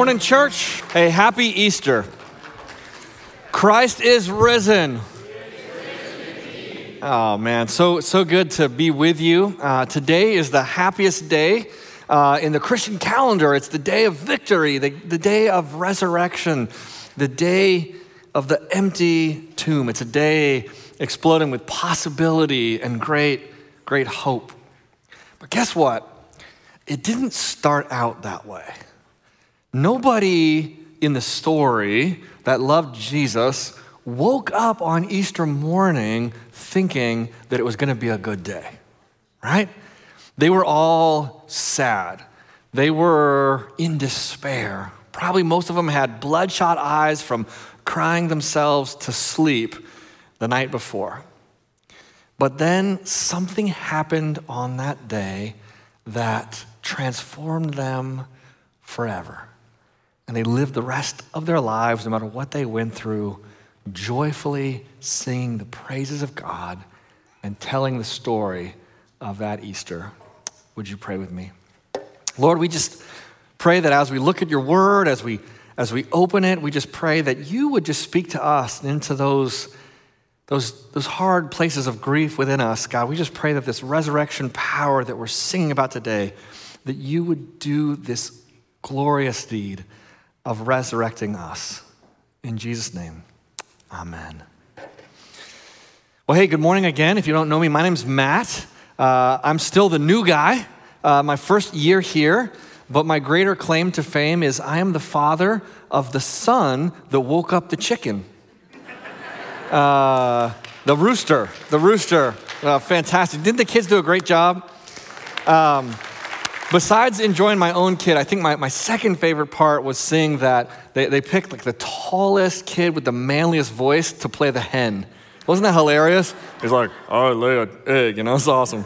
Morning, church. A happy Easter. Christ is risen. Oh man, so so good to be with you. Uh, today is the happiest day uh, in the Christian calendar. It's the day of victory, the, the day of resurrection, the day of the empty tomb. It's a day exploding with possibility and great, great hope. But guess what? It didn't start out that way. Nobody in the story that loved Jesus woke up on Easter morning thinking that it was going to be a good day, right? They were all sad. They were in despair. Probably most of them had bloodshot eyes from crying themselves to sleep the night before. But then something happened on that day that transformed them forever. And they lived the rest of their lives, no matter what they went through, joyfully singing the praises of God and telling the story of that Easter. Would you pray with me? Lord, we just pray that as we look at your word, as we as we open it, we just pray that you would just speak to us and into those, those, those hard places of grief within us. God, we just pray that this resurrection power that we're singing about today, that you would do this glorious deed of resurrecting us. In Jesus' name, amen. Well, hey, good morning again. If you don't know me, my name's Matt. Uh, I'm still the new guy, uh, my first year here, but my greater claim to fame is I am the father of the son that woke up the chicken. Uh, the rooster, the rooster. Uh, fantastic. Didn't the kids do a great job? Um, besides enjoying my own kid, I think my, my second favorite part was seeing that they, they picked like the tallest kid with the manliest voice to play the hen. Wasn't that hilarious? He's like, I lay an egg, you know, it's awesome.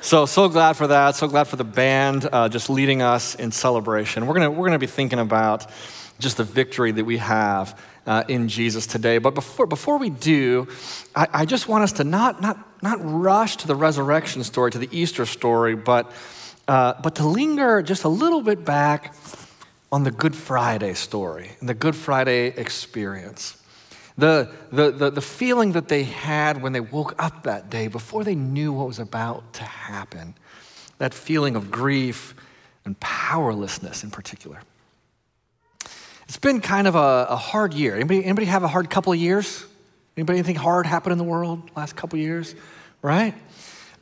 So, so glad for that. So glad for the band uh, just leading us in celebration. We're gonna we're gonna be thinking about just the victory that we have uh, in Jesus today. But before, before we do, I, I just want us to not, not, not rush to the resurrection story, to the Easter story, but, uh, but to linger just a little bit back on the Good Friday story and the Good Friday experience. The, the, the, the, feeling that they had when they woke up that day before they knew what was about to happen. That feeling of grief and powerlessness in particular. It's been kind of a, a hard year. Anybody, anybody have a hard couple of years? Anybody anything hard happened in the world last couple of years? Right?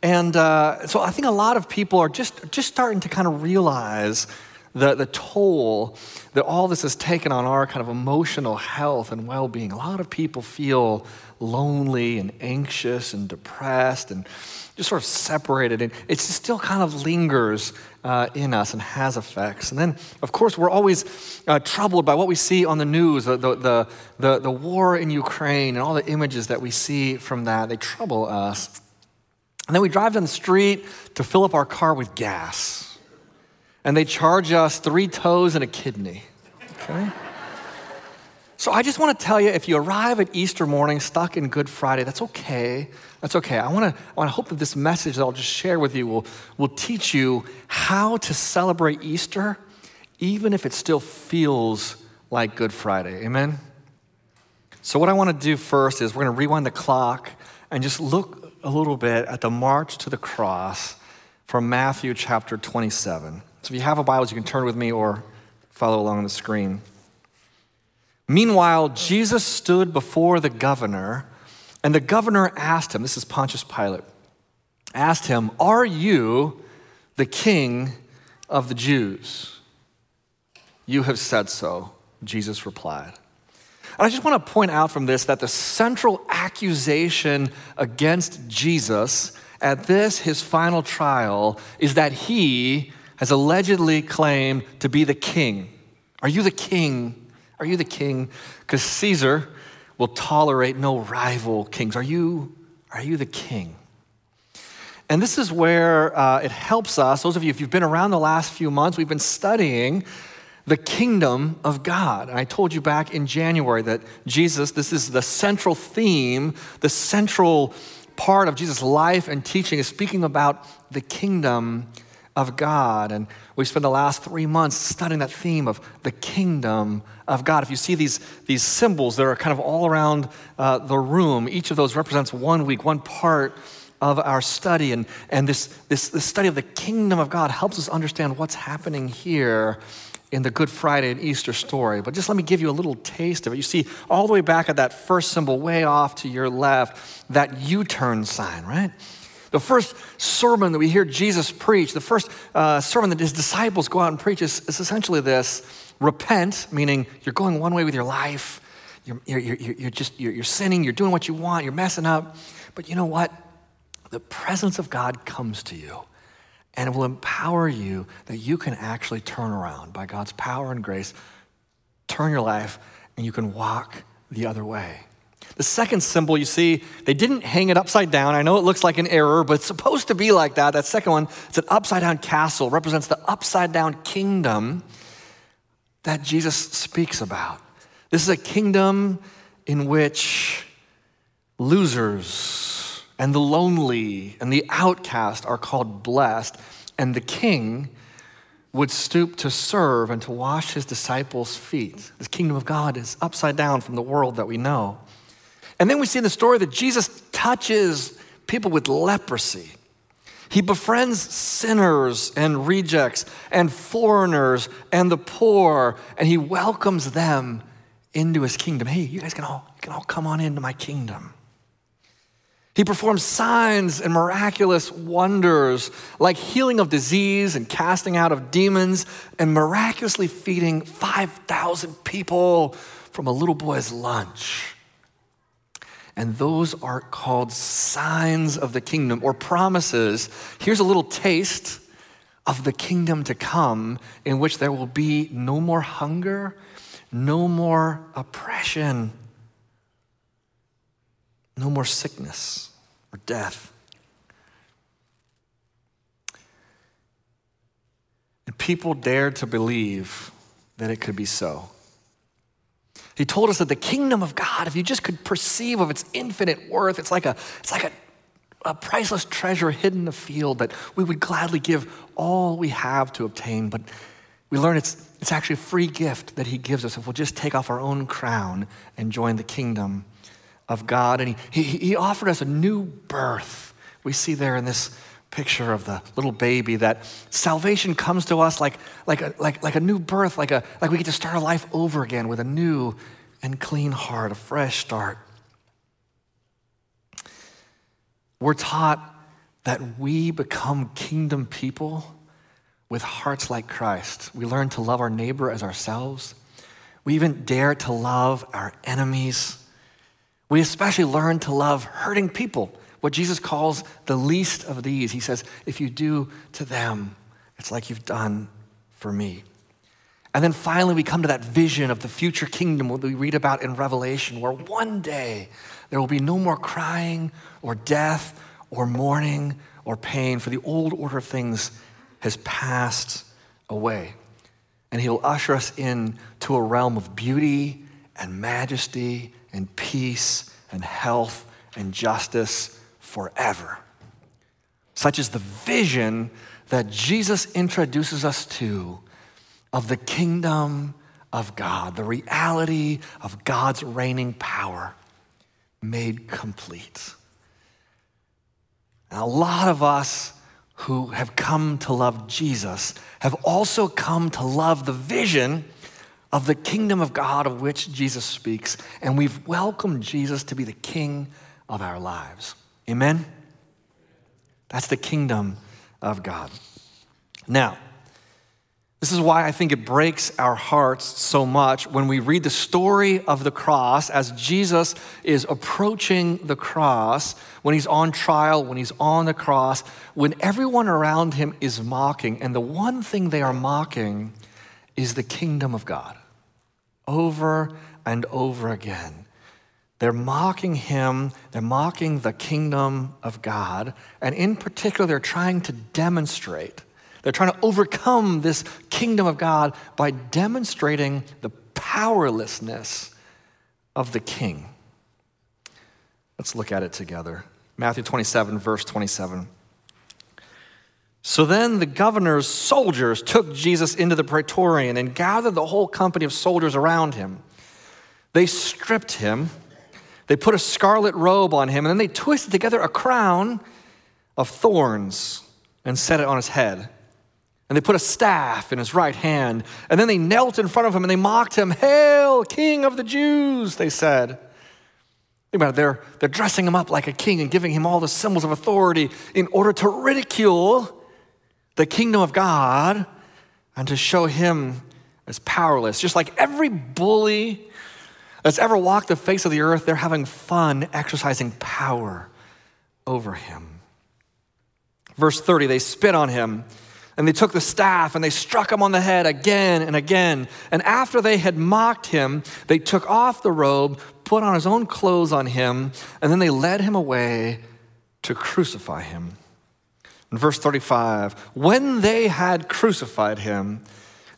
And uh, so I think a lot of people are just, just starting to kind of realize the, the toll that all this has taken on our kind of emotional health and well being. A lot of people feel lonely and anxious and depressed and just sort of separated. And it still kind of lingers uh, in us and has effects. And then, of course, we're always uh, troubled by what we see on the news the, the, the, the, war in Ukraine and all the images that we see from that. They trouble us. And then we drive down the street to fill up our car with gas and they charge us three toes and a kidney. Okay? So I just want to tell you if you arrive at Easter morning stuck in Good Friday, that's okay. That's okay. I want to, I want to hope that this message that I'll just share with you will, will teach you how to celebrate Easter, even if it still feels like Good Friday. Amen? So, what I want to do first is we're going to rewind the clock and just look a little bit at the march to the cross from Matthew chapter 27. So if you have a Bible, you can turn with me or follow along on the screen. Meanwhile, Jesus stood before the governor, and the governor asked him, this is Pontius Pilate, asked him, Are you the king of the Jews? You have said so, Jesus replied. And I just want to point out from this that the central accusation against Jesus at this, his final trial, is that he has allegedly claimed to be the king. Are you the king? Are you the king? Because Caesar will tolerate no rival kings. Are you, are you the king? And this is where uh, it helps us. Those of you, if you've been around the last few months, we've been studying the kingdom of God. And I told you back in January that Jesus, this is the central theme, the central part of Jesus' life and teaching is speaking about the kingdom of God. And we spent the last three months studying that theme of the kingdom of God. If you see these, these symbols that are kind of all around uh, the room, each of those represents one week, one part of our study. And, and this, this, this study of the kingdom of God helps us understand what's happening here in the Good Friday and Easter story. But just let me give you a little taste of it. You see, all the way back at that first symbol, way off to your left, that U turn sign, right? The first sermon that we hear Jesus preach, the first uh, sermon that his disciples go out and preach is, is, essentially this repent, meaning you're going one way with your life, you're, you're, you're, you're just you're, you're sinning, you're doing what you want, you're messing up. But you know what? The presence of God comes to you and it will empower you that you can actually turn around by God's power and grace, turn your life, and you can walk the other way. The second symbol you see, they didn't hang it upside down. I know it looks like an error, but it's supposed to be like that. That second one, it's an upside down castle, represents the upside down kingdom that Jesus speaks about. This is a kingdom in which losers, and the lonely and the outcast are called blessed, and the king would stoop to serve and to wash his disciples' feet. The kingdom of God is upside down from the world that we know. And then we see in the story that Jesus touches people with leprosy. He befriends sinners and rejects and foreigners and the poor, and he welcomes them into his kingdom. Hey, you guys can all, can all come on into my kingdom. He performs signs and miraculous wonders like healing of disease and casting out of demons and miraculously feeding 5,000 people from a little boy's lunch. And those are called signs of the kingdom or promises. Here's a little taste of the kingdom to come in which there will be no more hunger, no more oppression no more sickness or death. And people dared to believe that it could be so. He told us that the kingdom of God, if you just could perceive of its infinite worth, it's like a, it's like a, a priceless treasure hidden in a field that we would gladly give all we have to obtain. But we learn it's, it's actually a free gift that he gives us if we'll just take off our own crown and join the kingdom of God, and he, he, he offered us a new birth. We see there in this picture of the little baby that salvation comes to us like, like, a, like, like a new birth, like, a, like we get to start our life over again with a new and clean heart, a fresh start. We're taught that we become kingdom people with hearts like Christ. We learn to love our neighbor as ourselves. We even dare to love our enemies. We especially learn to love hurting people, what Jesus calls the least of these. He says, if you do to them, it's like you've done for me. And then finally, we come to that vision of the future kingdom that we read about in Revelation, where one day there will be no more crying or death or mourning or pain, for the old order of things has passed away. And he'll usher us in to a realm of beauty and majesty and peace and health and justice forever. Such is the vision that Jesus introduces us to of the kingdom of God, the reality of God's reigning power made complete. And a lot of us who have come to love Jesus have also come to love the vision of the kingdom of God of which Jesus speaks, and we've welcomed Jesus to be the king of our lives. Amen? That's the kingdom of God. Now, this is why I think it breaks our hearts so much when we read the story of the cross as Jesus is approaching the cross, when he's on trial, when he's on the cross, when everyone around him is mocking. And the one thing they are mocking is the kingdom of God over and over again. They're mocking him, they're mocking the kingdom of God, and in particular, they're trying to demonstrate, they're trying to overcome this kingdom of God by demonstrating the powerlessness of the king. Let's look at it together. Matthew 27, verse 27. So then the governor's soldiers took Jesus into the praetorium and gathered the whole company of soldiers around him. They stripped him, they put a scarlet robe on him, and then they twisted together a crown of thorns and set it on his head. And they put a staff in his right hand, and then they knelt in front of him and they mocked him. Hail, King of the Jews, they said. Think about it, they're, they're dressing him up like a king and giving him all the symbols of authority in order to ridicule the kingdom of God and to show him as powerless. Just like every bully that's ever walked the face of the earth, they're having fun exercising power over him. Verse 30, they spit on him and they took the staff and they struck him on the head again and again. And after they had mocked him, they took off the robe, put on his own clothes on him, and then they led him away to crucify him. In verse 35, when they had crucified him,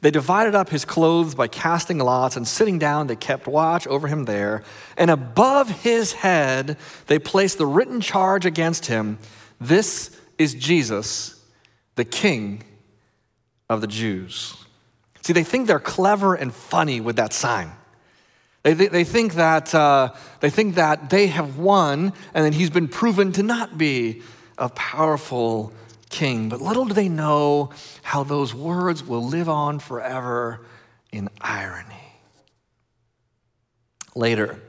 they divided up his clothes by casting lots, and sitting down, they kept watch over him there. And above his head, they placed the written charge against him This is Jesus, the King of the Jews. See, they think they're clever and funny with that sign. They, they, they, think that, uh, they think that they have won and then he's been proven to not be a powerful king. But little do they know how those words will live on forever in irony. Later,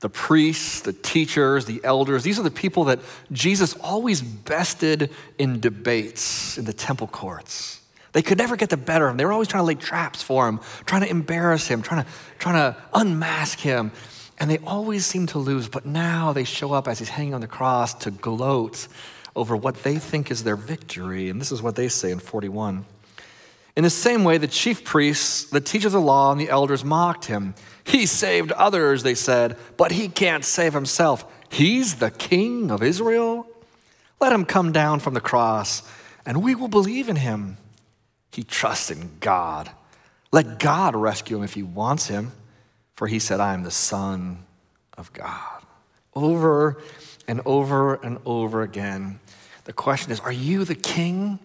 the priests, the teachers, the elders, these are the people that Jesus always bested in debates in the temple courts. They could never get the better of him. They were always trying to lay traps for him, trying to embarrass him, trying to, trying to unmask him. And they always seem to lose. But now they show up as he's hanging on the cross to gloat over what they think is their victory. And this is what they say in 41. In the same way, the chief priests, the teachers of the law, and the elders mocked him. He saved others, they said, but he can't save himself. He's the king of Israel. Let him come down from the cross, and we will believe in him. He trusts in God. Let God rescue him if he wants him, for he said, I am the Son of God. Over and over and over again, the question is, are you the king?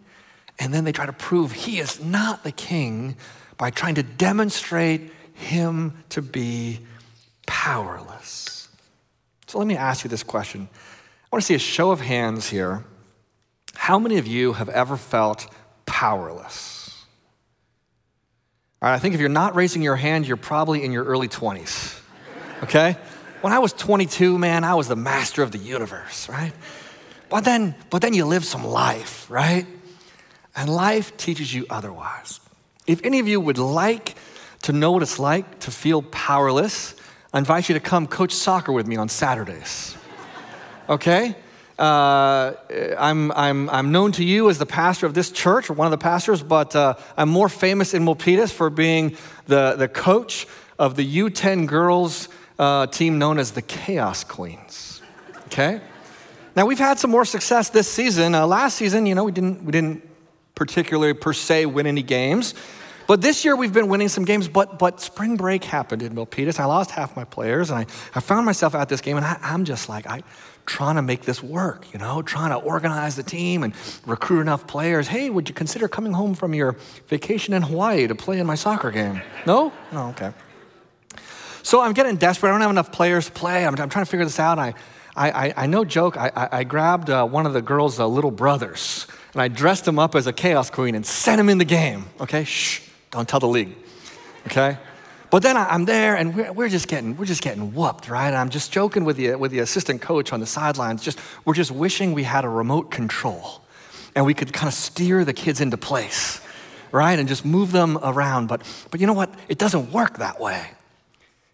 And then they try to prove he is not the king by trying to demonstrate him to be powerless. So let me ask you this question. I want to see a show of hands here. How many of you have ever felt powerless? All right, I think if you're not raising your hand, you're probably in your early 20s. Okay? When I was 22, man, I was the master of the universe, right? But then, but then you live some life, right? And life teaches you otherwise. If any of you would like to know what it's like to feel powerless, I invite you to come coach soccer with me on Saturdays. Okay? Uh, I'm, I'm, I'm known to you as the pastor of this church, or one of the pastors, but uh, I'm more famous in Milpitas for being the, the coach of the U10 girls uh, team known as the Chaos Queens. Okay? Now we've had some more success this season. Uh, last season, you know, we didn't we didn't particularly per se win any games, but this year we've been winning some games. But but spring break happened in Milpitas. I lost half my players, and I, I found myself at this game, and I, I'm just like I trying to make this work, you know, trying to organize the team and recruit enough players. Hey, would you consider coming home from your vacation in Hawaii to play in my soccer game? No? No, okay. So I'm getting desperate. I don't have enough players to play. I'm, I'm trying to figure this out. I, I, I, I no joke, I, I, I grabbed uh, one of the girls' uh, little brothers and I dressed him up as a chaos queen and sent him in the game. Okay, shh, don't tell the league. Okay, but then I, am there and we're, we're, just getting we're just getting whooped, right? And I'm just joking with the with the assistant coach on the sidelines. Just we're just wishing we had a remote control and we could kind of steer the kids into place, right? And just move them around. But but you know what? It doesn't work that way.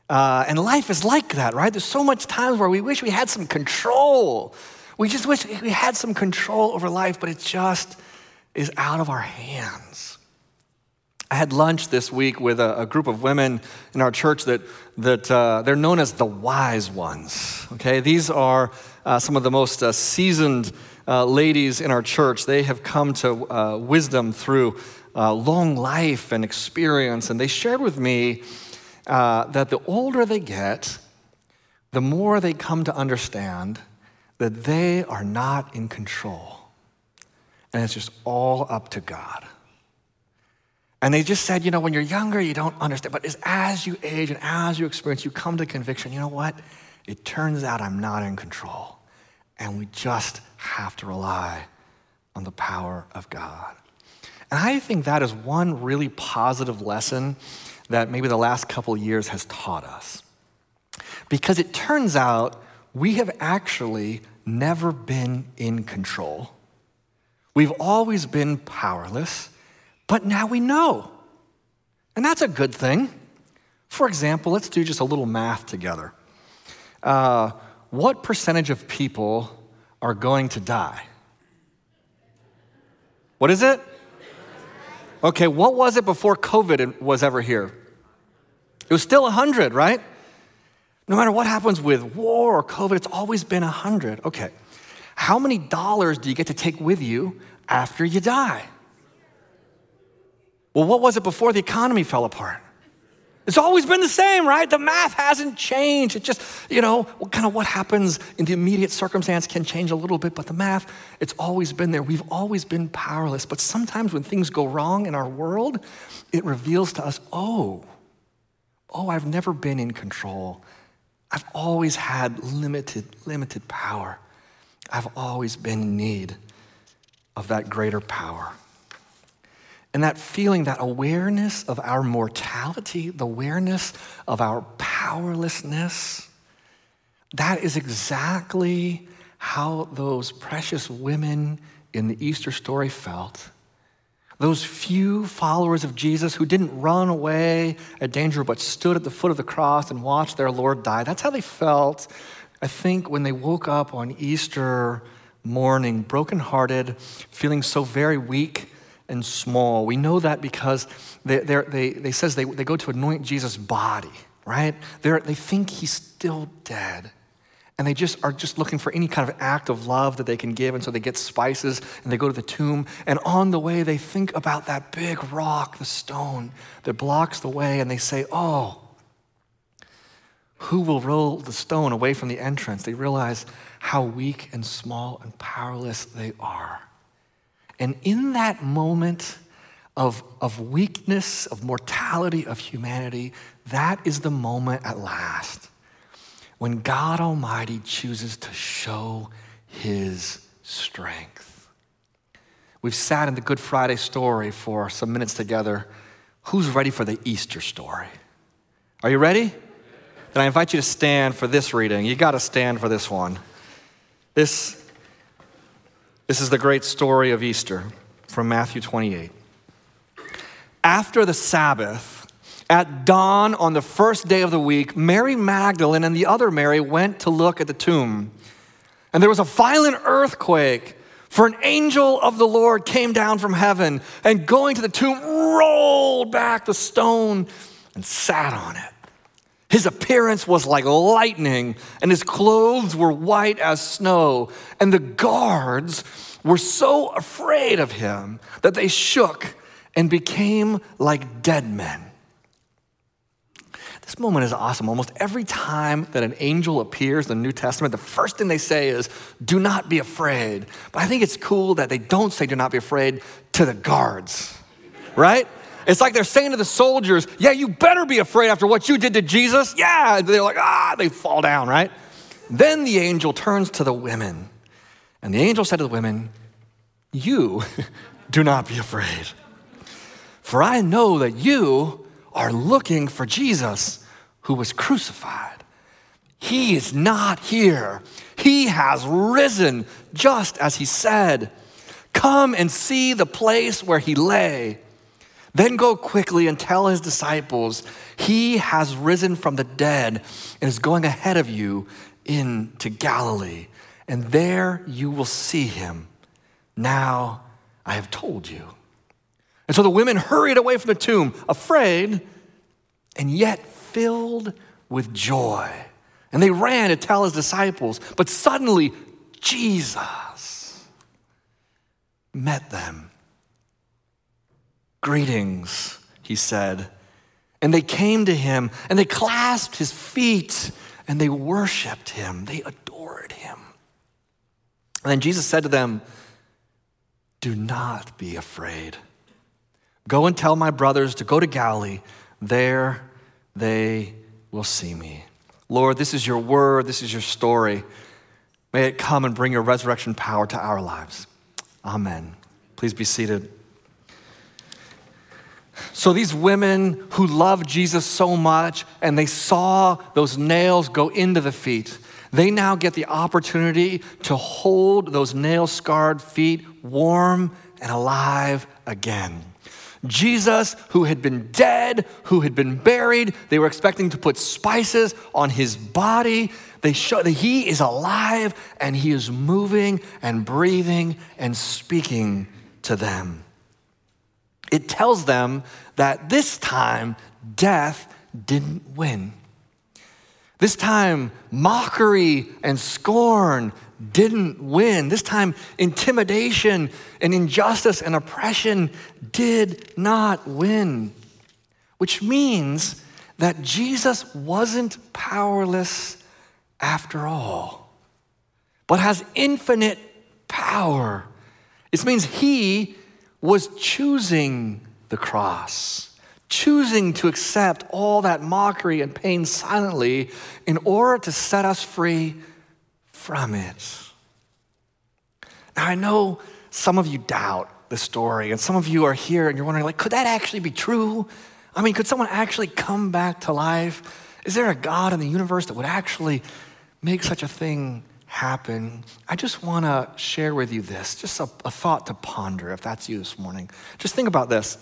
Uh, and life is like that, right? There's so much times where we wish we had some control. We just wish we had some control over life, but it just is out of our hands. I had lunch this week with a, a group of women in our church that, that uh, they're known as the wise ones. Okay, these are uh, some of the most uh, seasoned uh, ladies in our church. They have come to uh, wisdom through long life and experience, and they shared with me uh, that the older they get, the more they come to understand that they are not in control. and it's just all up to God. And they just said, you know, when you're younger, you don't understand. But as you age and as you experience, you come to conviction, you know what? It turns out I'm not in control. And we just have to rely on the power of God. And I think that is one really positive lesson that maybe the last couple years has taught us. Because it turns out we have actually never been in control. We've always been powerless but now we know. And that's a good thing. For example, let's do just a little math together. Uh, what percentage of people are going to die? What is it? Okay, what was it before COVID was ever here? It was still 100, right? No matter what happens with war or COVID, it's always been 100. Okay, how many dollars do you get to take with you after you die? Well, what was it before the economy fell apart? It's always been the same, right? The math hasn't changed. It just, you know, kind of what happens in the immediate circumstance can change a little bit, but the math, it's always been there. We've always been powerless. But sometimes when things go wrong in our world, it reveals to us, oh, oh, I've never been in control. I've always had limited, limited power. I've always been in need of that greater power. And that feeling, that awareness of our mortality, the awareness of our powerlessness, that is exactly how those precious women in the Easter story felt. Those few followers of Jesus who didn't run away at danger but stood at the foot of the cross and watched their Lord die. That's how they felt, I think, when they woke up on Easter morning, brokenhearted, feeling so very weak and small. We know that because they, they, they says they, they go to anoint Jesus' body, right? They're, they think he's still dead. And they just are just looking for any kind of act of love that they can give. And so they get spices and they go to the tomb. And on the way, they think about that big rock, the stone that blocks the way. And they say, Oh, who will roll the stone away from the entrance? They realize how weak and small and powerless they are. And in that moment of, of weakness, of mortality, of humanity, that is the moment at last when God Almighty chooses to show his strength. We've sat in the Good Friday story for some minutes together. Who's ready for the Easter story? Are you ready? Then I invite you to stand for this reading. You got to stand for this one. This this is the great story of Easter from Matthew 28. After the Sabbath, at dawn on the first day of the week, Mary Magdalene and the other Mary went to look at the tomb. And there was a violent earthquake, for an angel of the Lord came down from heaven and going to the tomb, rolled back the stone and sat on it. His appearance was like lightning, and his clothes were white as snow. And the guards were so afraid of him that they shook and became like dead men. This moment is awesome. Almost every time that an angel appears in the New Testament, the first thing they say is, Do not be afraid. But I think it's cool that they don't say, Do not be afraid to the guards, right? It's like they're saying to the soldiers, Yeah, you better be afraid after what you did to Jesus. Yeah. they're like, Ah, they fall down, right? Then the angel turns to the women. And the angel said to the women, You do not be afraid. For I know that you are looking for Jesus who was crucified. He is not here. He has risen just as he said. Come and see the place where he lay. Then go quickly and tell his disciples, He has risen from the dead and is going ahead of you into Galilee, and there you will see him. Now I have told you. And so the women hurried away from the tomb, afraid and yet filled with joy. And they ran to tell his disciples. But suddenly, Jesus met them Greetings, he said. And they came to him and they clasped his feet and they worshiped him. They adored him. And then Jesus said to them, Do not be afraid. Go and tell my brothers to go to Galilee. There they will see me. Lord, this is your word, this is your story. May it come and bring your resurrection power to our lives. Amen. Please be seated. So, these women who loved Jesus so much and they saw those nails go into the feet, they now get the opportunity to hold those nail scarred feet warm and alive again. Jesus, who had been dead, who had been buried, they were expecting to put spices on his body. They show that he is alive and he is moving and breathing and speaking to them. It tells them that this time death didn't win. This time, mockery and scorn didn't win. This time, intimidation and injustice and oppression did not win, which means that Jesus wasn't powerless after all, but has infinite power. It means he was choosing the cross choosing to accept all that mockery and pain silently in order to set us free from it. Now, I know some of you doubt the story, and some of you are here and you're wondering, like, could that actually be true? I mean, could someone actually come back to life? Is there a God in the universe that would actually make such a thing happen? I just want to share with you this, just a, a thought to ponder if that's you this morning. Just think about this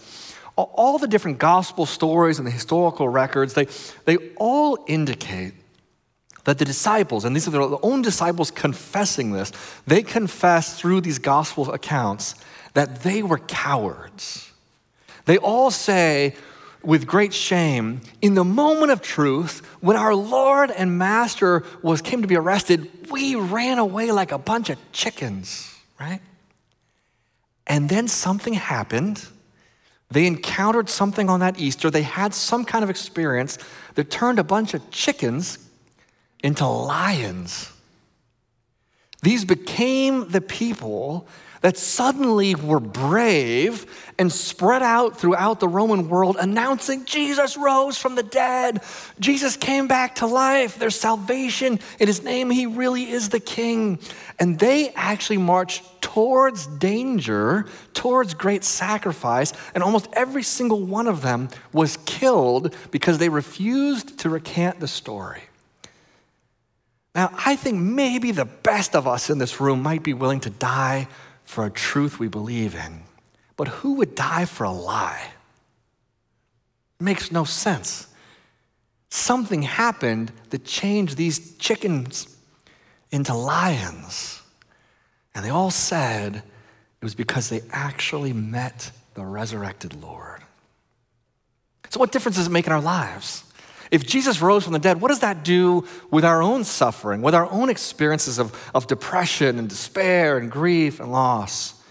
all the different gospel stories and the historical records, they, they all indicate that the disciples, and these are their own disciples confessing this, they confess through these gospel accounts that they were cowards. They all say, with great shame, in the moment of truth, when our Lord and Master was came to be arrested, we ran away like a bunch of chickens, right? And then something happened they encountered something on that Easter. They had some kind of experience that turned a bunch of chickens into lions. These became the people that suddenly were brave and spread out throughout the Roman world, announcing Jesus rose from the dead. Jesus came back to life. There's salvation in his name. He really is the king. And they actually marched towards danger, towards great sacrifice, and almost every single one of them was killed because they refused to recant the story. Now, I think maybe the best of us in this room might be willing to die for a truth we believe in. But who would die for a lie? It makes no sense. Something happened that changed these chickens into lions. And they all said it was because they actually met the resurrected Lord. So, what difference does it make in our lives? If Jesus rose from the dead, what does that do with our own suffering, with our own experiences of, of depression and despair and grief and loss?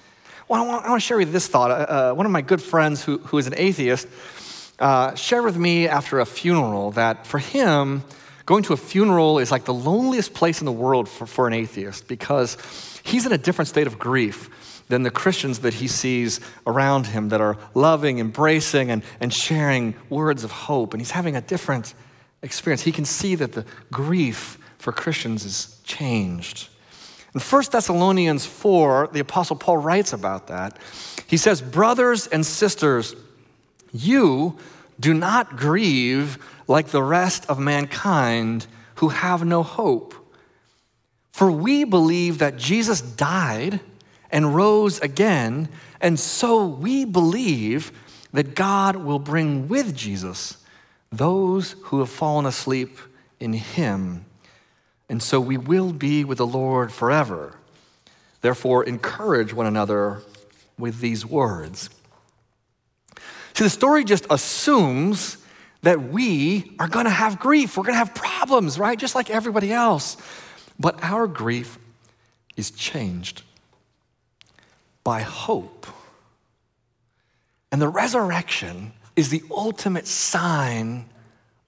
Well, I want, I want to share with you this thought. Uh, uh, one of my good friends who, who is an atheist uh, shared with me after a funeral that for him, going to a funeral is like the loneliest place in the world for, for an atheist because he's in a different state of grief than the Christians that he sees around him that are loving, embracing, and, and sharing words of hope. And he's having a different experience. He can see that the grief for Christians is changed. In 1 Thessalonians 4, the Apostle Paul writes about that. He says, Brothers and sisters, you do not grieve like the rest of mankind who have no hope. For we believe that Jesus died and rose again. And so we believe that God will bring with Jesus those who have fallen asleep in him. And so we will be with the Lord forever. Therefore, encourage one another with these words. See, the story just assumes that we are going to have grief. We're going to have problems, right? Just like everybody else. But our grief is changed by hope. And the resurrection is the ultimate sign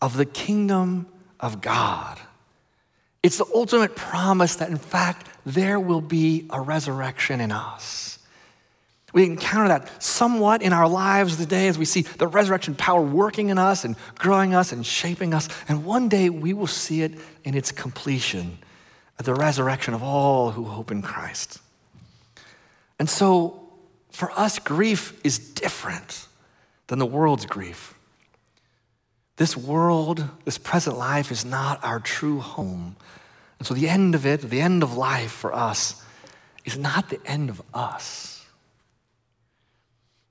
of the kingdom of God. It's the ultimate promise that, in fact, there will be a resurrection in us. We encounter that somewhat in our lives today as we see the resurrection power working in us and growing us and shaping us. And one day we will see it in its completion at the resurrection of all who hope in Christ. And so for us, grief is different than the world's grief. This world, this present life, is not our true home. And so the end of it, the end of life for us, is not the end of us.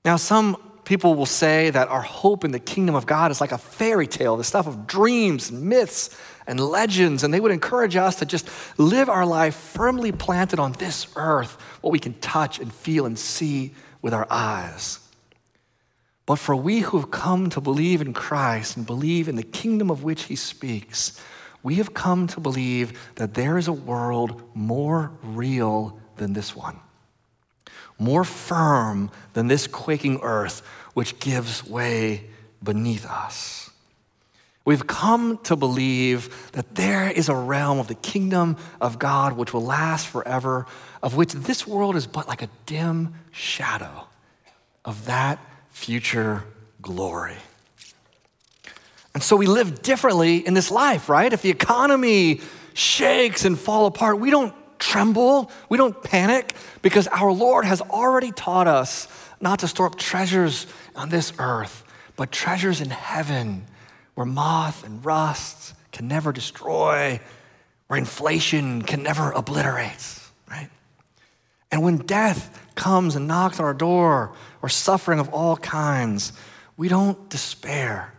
Now, some people will say that our hope in the kingdom of God is like a fairy tale, the stuff of dreams, and myths, and legends, and they would encourage us to just live our life firmly planted on this earth, what we can touch and feel and see with our eyes. But for we who have come to believe in Christ and believe in the kingdom of which he speaks, we have come to believe that there is a world more real than this one, more firm than this quaking earth, which gives way beneath us. We've come to believe that there is a realm of the kingdom of God which will last forever, of which this world is but like a dim shadow of that future glory. And so we live differently in this life, right? If the economy shakes and fall apart, we don't tremble, we don't panic because our Lord has already taught us not to store up treasures on this earth, but treasures in heaven where moth and rust can never destroy, where inflation can never obliterate, right? And when death comes and knocks on our door, or suffering of all kinds, we don't despair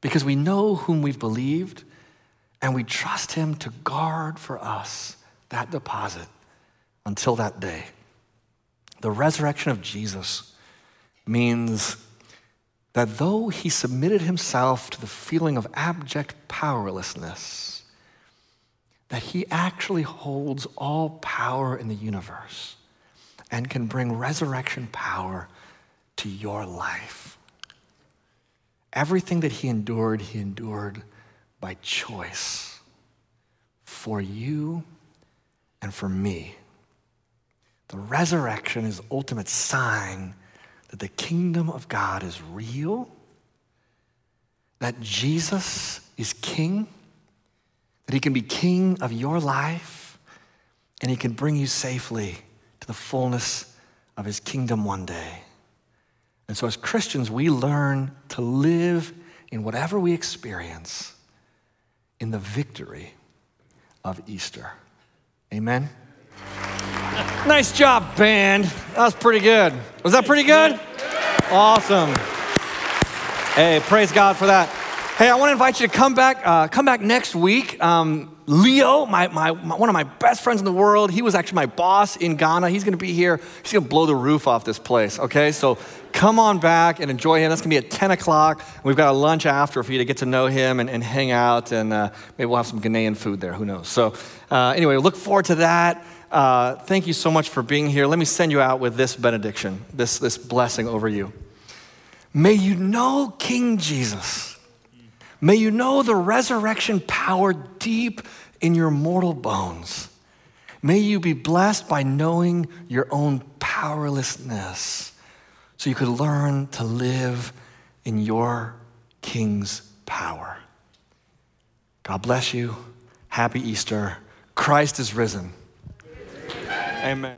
because we know whom we've believed and we trust Him to guard for us that deposit until that day. The resurrection of Jesus means that though He submitted Himself to the feeling of abject powerlessness, that He actually holds all power in the universe and can bring resurrection power to your life. Everything that he endured, he endured by choice for you and for me. The resurrection is the ultimate sign that the kingdom of God is real, that Jesus is king, that he can be king of your life, and he can bring you safely to the fullness of his kingdom one day. And so, as Christians, we learn to live in whatever we experience in the victory of Easter. Amen? Nice job, band. That was pretty good. Was that pretty good? Awesome. Hey, praise God for that. Hey, I want to invite you to come back. Uh, come back next week. Um, Leo, my, my, my, one of my best friends in the world, he was actually my boss in Ghana. He's going to be here. He's going to blow the roof off this place. Okay, so come on back and enjoy him. That's going to be at 10 o'clock. We've got a lunch after for you to get to know him and, and hang out, and uh, maybe we'll have some Ghanaian food there. Who knows? So uh, anyway, look forward to that. Uh, thank you so much for being here. Let me send you out with this benediction, this, this blessing over you. May you know King Jesus May you know the resurrection power deep in your mortal bones. May you be blessed by knowing your own powerlessness so you could learn to live in your King's power. God bless you. Happy Easter. Christ is risen. Amen.